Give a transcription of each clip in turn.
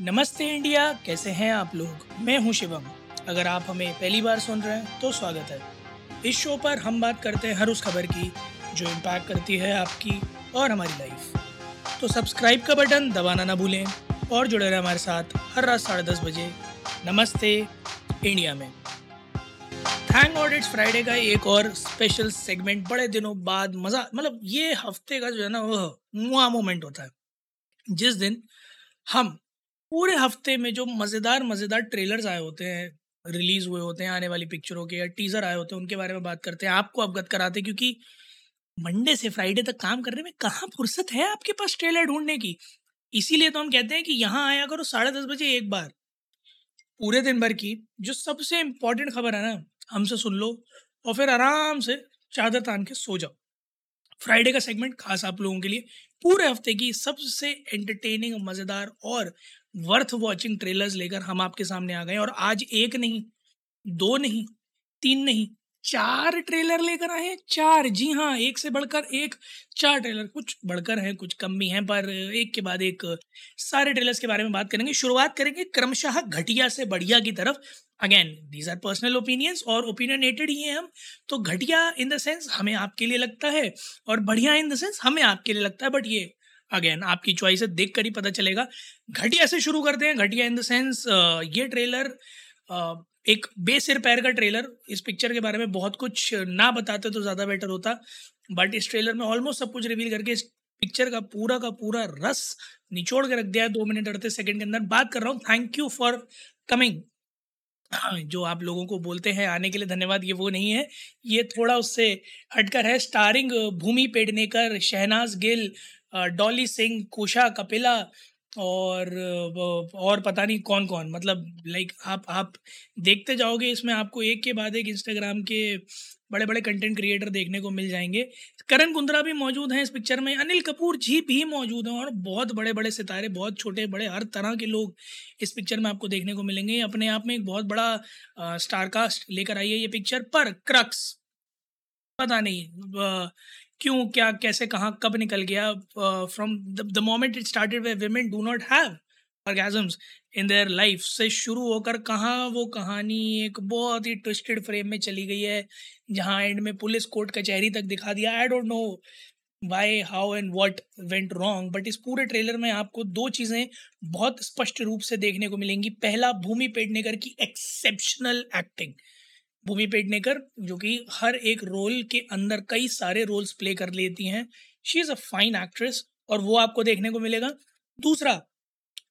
नमस्ते इंडिया, कैसे हैं आप लोग? मैं हूँ शिवम। अगर आप हमें पहली बार सुन रहे हैं तो स्वागत है। इस शो पर हम बात करते हैं हर उस खबर की, जो इम्पैक्ट करती है आपकी और हमारी लाइफ तो सब्सक्राइब का बटन दबाना ना भूलें और जुड़े रहें हमारे साथ हर रात साढ़े दस बजे। नमस्ते इंडिया में। थैंक गॉड इट्स फ्राइडे का एक और स्पेशल सेगमेंट बड़े दिनों बाद मज़ा मतलब ये हफ़्ते का जो है ना, वो मोमेंट होता है। जिस दिन हम पूरे हफ़्ते में जो मज़ेदार मज़ेदार ट्रेलर्स आए होते हैं रिलीज़ हुए होते हैं आने वाली पिक्चरों के या टीजर आए होते हैं, उनके बारे में बात करते हैं। आपको अवगत कराते हैं क्योंकि मंडे से फ्राइडे तक काम करने में कहाँ फुर्सत है आपके पास ट्रेलर ढूँढने की? इसीलिए तो हम कहते हैं कि यहाँ आया करो साढ़े दस बजे एक बार। पूरे दिन भर की जो सबसे इम्पोर्टेंट खबर है ना, हमसे सुन लो और फिर आराम से चादर तान के सो जाओ। फ्राइडे का सेगमेंट खास आप लोगों के लिए पूरे हफ़्ते की सबसे एंटरटेनिंग मज़ेदार और वर्थ वॉचिंग ट्रेलर्स लेकर हम आपके सामने आ गए और आज एक नहीं, दो नहीं, तीन नहीं, चार ट्रेलर लेकर आए हैं। चार, जी हाँ एक से बढ़कर एक, चार ट्रेलर कुछ बढ़कर हैं, कुछ कम भी हैं, पर एक के बाद एक, सारे ट्रेलर्स के बारे में बात करेंगे। शुरुआत करेंगे क्रमशः घटिया से बढ़िया की तरफ़। Again these are personal opinions और ओपिनियनेटेड ही हैं हम। तो घटिया इन द सेंस हमें आपके लिए लगता है और बढ़िया इन द सेंस हमें आपके लिए लगता है। बट ये अगेन आपकी चॉइस है देख कर ही पता चलेगा। घटिया से शुरू करते हैं घटिया इन द सेंस ये ट्रेलर uh, एक बेसिर पैर का ट्रेलर इस पिक्चर के बारे में बहुत कुछ ना बताते तो ज़्यादा बेटर होता बट इस ट्रेलर में ऑलमोस्ट सब कुछ रिवील करके इस पिक्चर का पूरा का पूरा रस निचोड़ के रख दिया है दो मिनट अड़तीस सेकंड के अंदर। बात कर रहा हूँ थैंक यू फॉर कमिंग जो आप लोगों को बोलते हैं आने के लिए धन्यवाद ये वो नहीं है। ये थोड़ा उससे हटकर है स्टारिंग भूमि पेडनेकर शहनाज गिल डॉली सिंह, कुशा कपिला और और पता नहीं कौन कौन मतलब लाइक आप आप देखते जाओगे, इसमें आपको एक के बाद एक इंस्टाग्राम के बड़े बड़े कंटेंट क्रिएटर देखने को मिल जाएँगे। करण कुंद्रा भी मौजूद हैं इस पिक्चर में। अनिल कपूर जी भी मौजूद हैं और बहुत बड़े बड़े सितारे, बहुत छोटे, बड़े, हर तरह के लोग इस पिक्चर में आपको देखने को मिलेंगे। अपने आप में एक बहुत बड़ा स्टारकास्ट लेकर आई है ये पिक्चर पर क्रक्स। पता नहीं क्यों, क्या, कैसे, कहाँ, कब निकल गया from the moment it started way women do not have orgasms in their life से शुरू होकर कहाँ वो कहानी एक बहुत ही ट्विस्टेड फ्रेम में चली गई है, जहाँ एंड में पुलिस कोर्ट कचहरी तक दिखा दिया। I don't know why how and what went wrong but इस पूरे ट्रेलर में आपको दो चीज़ें बहुत स्पष्ट रूप से देखने को मिलेंगी। पहला, भूमि पेडनेकर की एक्सेप्शनल एक्टिंग भूमि पेडनेकर, जो कि हर एक रोल के अंदर कई सारे रोल्स प्ले कर लेती हैं। She is a fine actress और वो आपको देखने को मिलेगा। दूसरा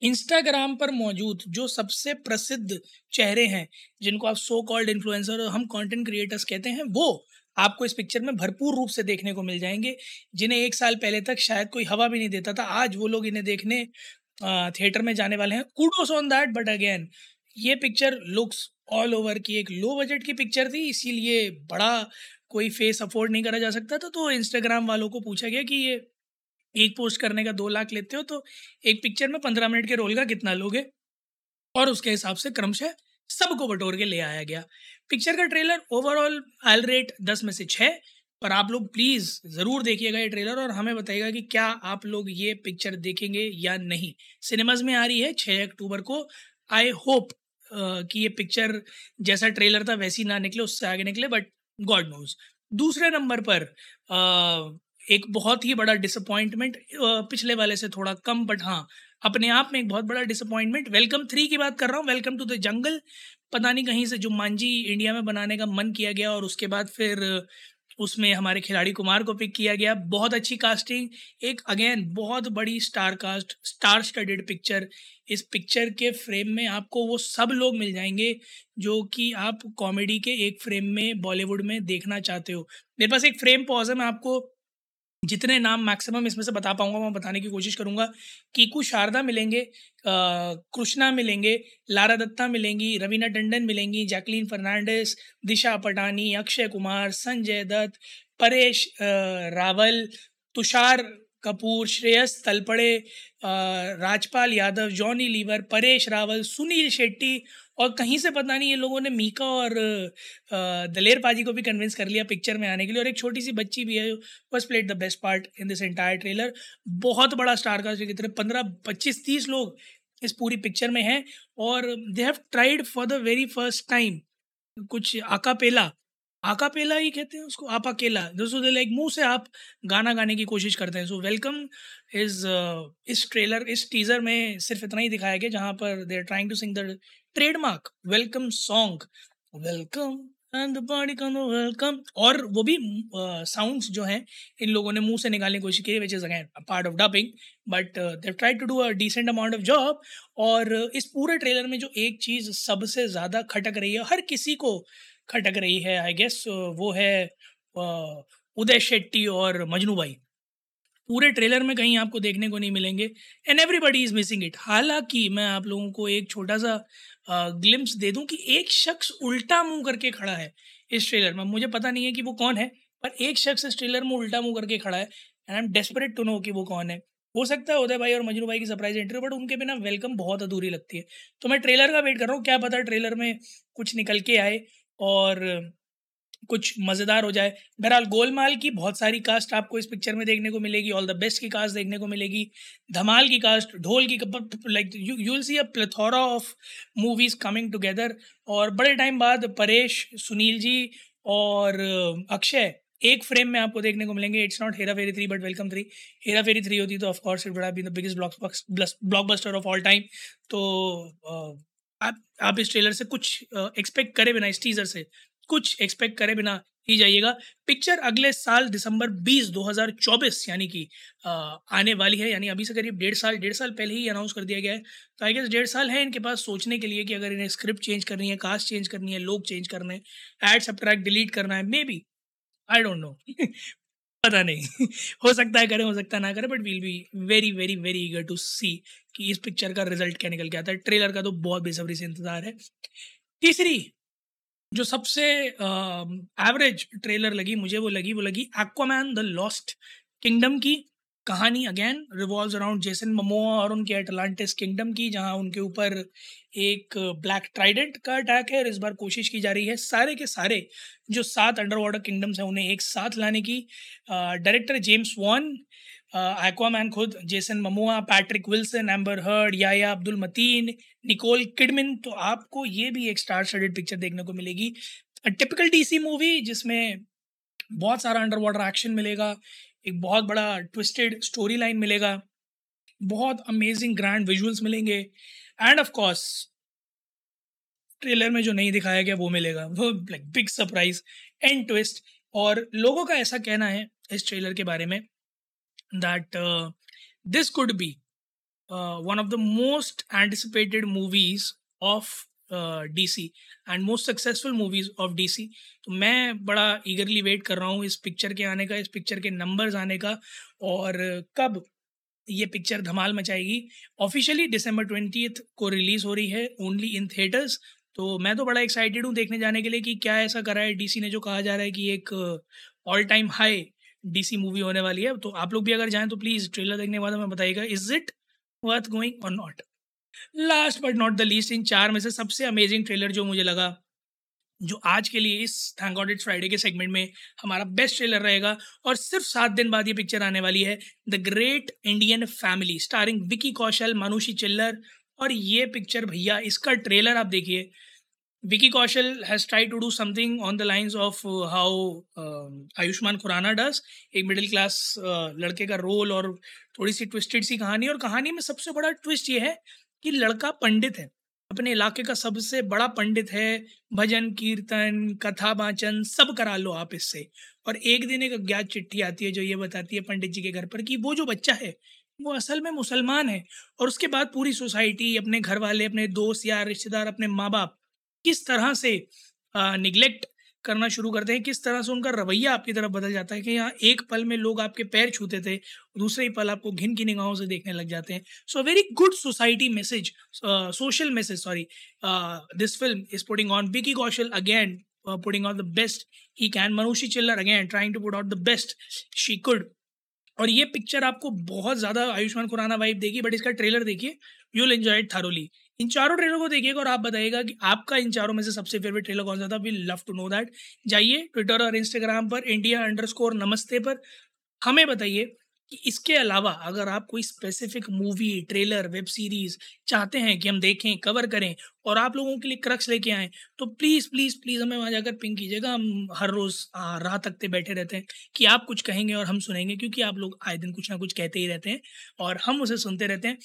इंस्टाग्राम पर मौजूद जो सबसे प्रसिद्ध चेहरे हैं, जिनको आप सो कॉल्ड इन्फ्लुएंसर हम कंटेंट क्रिएटर्स कहते हैं, वो आपको इस पिक्चर में भरपूर रूप से देखने को मिल जाएँगे, जिन्हें एक साल पहले तक शायद कोई हवा भी नहीं देता था। आज वो लोग इन्हें देखने थिएटर में जाने वाले हैं। Kudos on that but again ये पिक्चर लुक्स ऑल ओवर की एक लो बजट की पिक्चर थी, इसीलिए बड़ा कोई फेस अफोर्ड नहीं करा जा सकता था। तो इंस्टाग्राम वालों को पूछा गया कि ये एक पोस्ट करने का दो लाख लेते हो तो एक पिक्चर में पंद्रह मिनट के रोल का कितना लोगे? और उसके हिसाब से क्रमशः सबको बटोर के ले आया गया। पिक्चर का ट्रेलर ओवरऑल आल रेट दस में से छः पर आप लोग प्लीज़ ज़रूर देखिएगा ये ट्रेलर और हमें बताइएगा कि क्या आप लोग ये पिक्चर देखेंगे या नहीं। सिनेमाज में आ रही है छः अक्टूबर को आई होप कि ये पिक्चर जैसा ट्रेलर था वैसी ना निकले, उससे आगे निकले, बट गॉड नोज़। दूसरे नंबर पर एक बहुत ही बड़ा डिसअपॉइंटमेंट पिछले वाले से थोड़ा कम, बट हाँ अपने आप में एक बहुत बड़ा डिसअपॉइंटमेंट वेलकम थ्री की बात कर रहा हूँ वेलकम टू द जंगल पता नहीं कहीं से जो मांझी इंडिया में बनाने का मन किया गया और उसके बाद फिर उसमें हमारे खिलाड़ी कुमार को पिक किया गया। बहुत अच्छी कास्टिंग एक अगेन बहुत बड़ी star cast star studded picture इस पिक्चर के फ्रेम में आपको वो सब लोग मिल जाएँगे जो कि आप कॉमेडी के एक फ्रेम में बॉलीवुड में देखना चाहते हो। मेरे पास एक फ्रेम पॉज है, मैं आपको जितने नाम मैक्सिमम इसमें से बता पाऊँगा, मैं बताने की कोशिश करूँगा। कीकू शारदा मिलेंगे कृष्णा मिलेंगे, लारा दत्ता मिलेंगी, रवीना टंडन मिलेंगी, जैकलीन फर्नांडिस, दिशा पटानी अक्षय कुमार, संजय दत्त, परेश रावल, तुषार कपूर, श्रेयस, तलपड़े राजपाल यादव, जॉनी लीवर, परेश रावल, सुनील शेट्टी और कहीं से पता नहीं ये लोगों ने मीका और दलेर पाजी को भी कन्विंस कर लिया पिक्चर में आने के लिए और एक छोटी सी बच्ची भी है was plate the best part in this entire trailer बहुत बड़ा स्टार कास्ट की तरह पंद्रह, पच्चीस, तीस लोग इस पूरी पिक्चर में हैं और they have tried for the very first time कुछ आकापेला ही कहते हैं उसको आप अकेला। दोस्तों लाइक मुँह से आप गाना गाने की कोशिश करते हैं। सो वेलकम इज़ इस ट्रेलर इस टीजर में सिर्फ़ इतना ही दिखाया गया जहाँ पर they are trying to sing the trademark Welcome song welcome and body come welcome और वो भी साउंड्स uh, जो हैं इन लोगों ने मुँह से निकालने की कोशिश की which is again part of dubbing but they try to do a decent amount of job और इस पूरे ट्रेलर में जो एक चीज़ सबसे ज़्यादा खटक रही है हर किसी को खटक रही है आई गेस वो है उदय शेट्टी और मजनू भाई। पूरे ट्रेलर में कहीं आपको देखने को नहीं मिलेंगे and everybody is missing it हालाँकि मैं आप लोगों को एक छोटा सा ग्लिम्स दे दूँ कि एक शख्स उल्टा मुँह करके खड़ा है इस ट्रेलर में। मुझे पता नहीं है कि वो कौन है, पर एक शख्स इस ट्रेलर में उल्टा मुँह करके खड़ा है and I am desperate to know कि वो कौन है। हो सकता है उदय भाई और मजनू भाई की सरप्राइज़ एंट्री बट उनके बिना वेलकम बहुत अधूरी लगती है। तो मैं ट्रेलर का वेट कर रहा हूँ, क्या पता ट्रेलर में कुछ निकल के आए। और कुछ मज़ेदार हो जाए। बहरहाल, गोलमाल की बहुत सारी कास्ट आपको इस पिक्चर में देखने को मिलेगी। ऑल द बेस्ट की कास्ट देखने को मिलेगी। धमाल की कास्ट ढोल की like you will see a plethora of movies coming together और बड़े टाइम बाद परेश, सुनील जी और अक्षय, एक फ्रेम में आपको देखने को मिलेंगे। It's not Hera Pheri three but Welcome three Hera Pheri three होती तो of course it would be the biggest blockbuster of all time तो आप आप इस ट्रेलर से कुछ एक्सपेक्ट करें बिना, इस टीजर से कुछ एक्सपेक्ट करे बिना ही जाइएगा। पिक्चर अगले साल दिसंबर 20 2024 यानी कि आने वाली है, यानी अभी से करीब डेढ़ साल डेढ़ साल पहले ही अनाउंस कर दिया गया है। तो आई गेस डेढ़ साल है इनके पास सोचने के लिए कि अगर इन्हें स्क्रिप्ट चेंज करनी है कास्ट चेंज करनी है, लोग चेंज करने हैं एड सब्ट्रैक्ट डिलीट करना है maybe I don't know पता नहीं। हो सकता है करें, हो सकता है ना करें but we'll be very very very eager to see कि इस पिक्चर का रिज़ल्ट क्या निकल के आता है। ट्रेलर का तो बहुत बेसब्री से इंतज़ार है। तीसरी, जो सबसे एवरेज ट्रेलर लगी, मुझे वो लगी वो लगी एक्वामैन द लॉस्ट किंगडम की। कहानी again revolve around Jason Momoa और उनके अटलांटिस किंगडम की, जहाँ उनके ऊपर एक ब्लैक ट्राइडेंट का अटैक है और इस बार कोशिश की जा रही है सारे के सारे जो सात अंडर वाटर किंगडम्स हैं उन्हें एक साथ लाने की। डायरेक्टर जेम्स वॉन एक्वामैन खुद, Jason Momoa Patrick Wilson Amber Heard Yahya Abdul Mateen Nicole Kidman तो आपको ये भी एक स्टार स्टडेड पिक्चर देखने को मिलेगी। टिपिकल डीसी मूवी जिसमें बहुत सारा अंडर वाटर एक्शन मिलेगा, एक बहुत बड़ा ट्विस्टेड स्टोरी लाइन मिलेगा, बहुत अमेजिंग ग्रैंड विजुअल्स मिलेंगे एंड ऑफ़ कोर्स ट्रेलर में जो नहीं दिखाया गया वो मिलेगा, वो like big surprise and twist और लोगों का ऐसा कहना है इस ट्रेलर के बारे में that this could could one of the most the movies anticipated movies of D C and most successful movies of D C तो मैं बड़ा ईगरली वेट कर रहा हूँ इस पिक्चर के आने का, इस पिक्चर के नंबर्स आने का और कब ये पिक्चर धमाल मचाएगी। ऑफिशियली दिसंबर ट्वेंटी को रिलीज़ हो रही है ओनली इन थिएटर्स तो मैं तो बड़ा एक्साइटेड हूँ देखने जाने के लिए कि क्या ऐसा करा है डीसी ने जो कहा जा रहा है कि एक all time high DC movie होने वाली है। तो आप लोग भी अगर जाएँ तो प्लीज़ ट्रेलर देखने के बाद हमें बताइएगा इज़ इट वर्थ गोइंग और not last but not the least इन चार में से सबसे अमेजिंग ट्रेलर जो मुझे लगा जो आज के लिए इस थैंक गॉड इट्स फ्राइडे के सेगमेंट में हमारा बेस्ट ट्रेलर रहेगा और सिर्फ़ सात दिन बाद ये पिक्चर आने वाली है the great Indian family starring Vicky Kaushal Manushi Chhillar और ये पिक्चर भैया इसका ट्रेलर आप देखिए। विकी कौशल to do something on the lines of uh, how uh, Ayushman Khurrana does एक मिडिल क्लास uh, लड़के का रोल और थोड़ी सी ट्विस्टेड सी कहानी और कहानी में सबसे बड़ा ट्विस्ट ये है कि लड़का पंडित है। अपने इलाके का सबसे बड़ा पंडित है, भजन, कीर्तन, कथा, वाचन, सब करा लो आप इससे। और एक दिन एक अज्ञात चिट्ठी आती है जो ये बताती है पंडित जी के घर पर कि वो जो बच्चा है, वो असल में मुसलमान है और उसके बाद पूरी सोसाइटी, अपने घर वाले अपने दोस्त या रिश्तेदार, अपने माँ बाप किस तरह से निगलेक्ट करना शुरू करते हैं। किस तरह से उनका रवैया आपकी तरफ़ बदल जाता है कि यहाँ एक पल में लोग आपके पैर छूते थे, दूसरे ही पल आपको घिन की निगाहों से देखने लग जाते हैं। So very good society message social message sorry this film is putting on Vicky Kaushal again putting on the best he can Manushi Chhillar again trying to put out the best she could और ये picture आपको बहुत ज़्यादा Ayushmann Khurrana vibe देगी but इसका trailer देखिए you will enjoy it thoroughly इन चारों trailer को देखिएगा और आप बताइएगा कि आपका इन चारों में से सबसे फेवरेट ट्रेलर कौन सा था? We love to know that जाइए ट्विटर और इंस्टाग्राम पर इंडिया अंडर नमस्ते पर। हमें बताइए कि इसके अलावा अगर आप कोई specific movie trailer web series चाहते हैं कि हम देखें कवर करें और आप लोगों के लिए क्रक्स लेके आएँ तो प्लीज़ प्लीज़ प्लीज़ हमें वहाँ जाकर पिंक कीजिएगा। हम हर रोज़ राह तकते बैठे रहते हैं कि आप कुछ कहेंगे और हम सुनेंगे, क्योंकि आप लोग आए दिन कुछ ना कुछ कहते ही रहते हैं और हम उसे सुनते रहते हैं।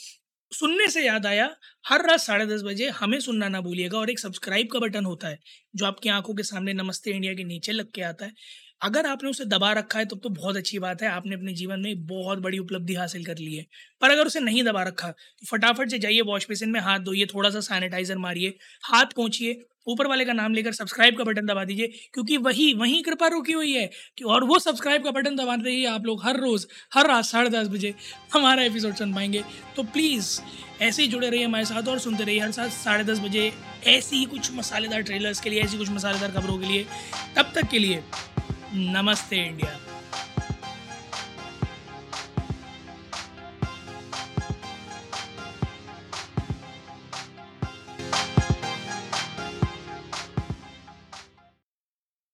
सुनने से याद आया, हर रात साढ़े दस बजे हमें सुनना ना भूलिएगा और एक सब्सक्राइब का बटन होता है, जो आपकी आँखों के सामने नमस्ते इंडिया के नीचे लग के आता है। अगर आपने उसे दबा रखा है तब तो, तो बहुत अच्छी बात है। आपने अपने जीवन में बहुत बड़ी उपलब्धि हासिल कर ली है। पर अगर उसे नहीं दबा रखा तो फटाफट से जाइए वॉश बेसिन में हाथ धोइए थोड़ा सा सैनिटाइजर मारिए हाथ पहुँचिए ऊपर वाले का नाम लेकर सब्सक्राइब का बटन दबा दीजिए क्योंकि वही वही कृपा रुकी हुई है कि और वो सब्सक्राइब का बटन दबा रही है आप लोग हर रोज़ हर रात साढ़े दस बजे हमारा एपिसोड सुन पाएँगे। तो प्लीज़ ऐसे ही जुड़े रहिए हमारे साथ और सुनते रहिए हर साथ साढ़े दस बजे ऐसी ही कुछ मसालेदार ट्रेलर्स के लिए ऐसी कुछ मसालेदार खबरों के लिए। तब तक के लिए नमस्ते इंडिया।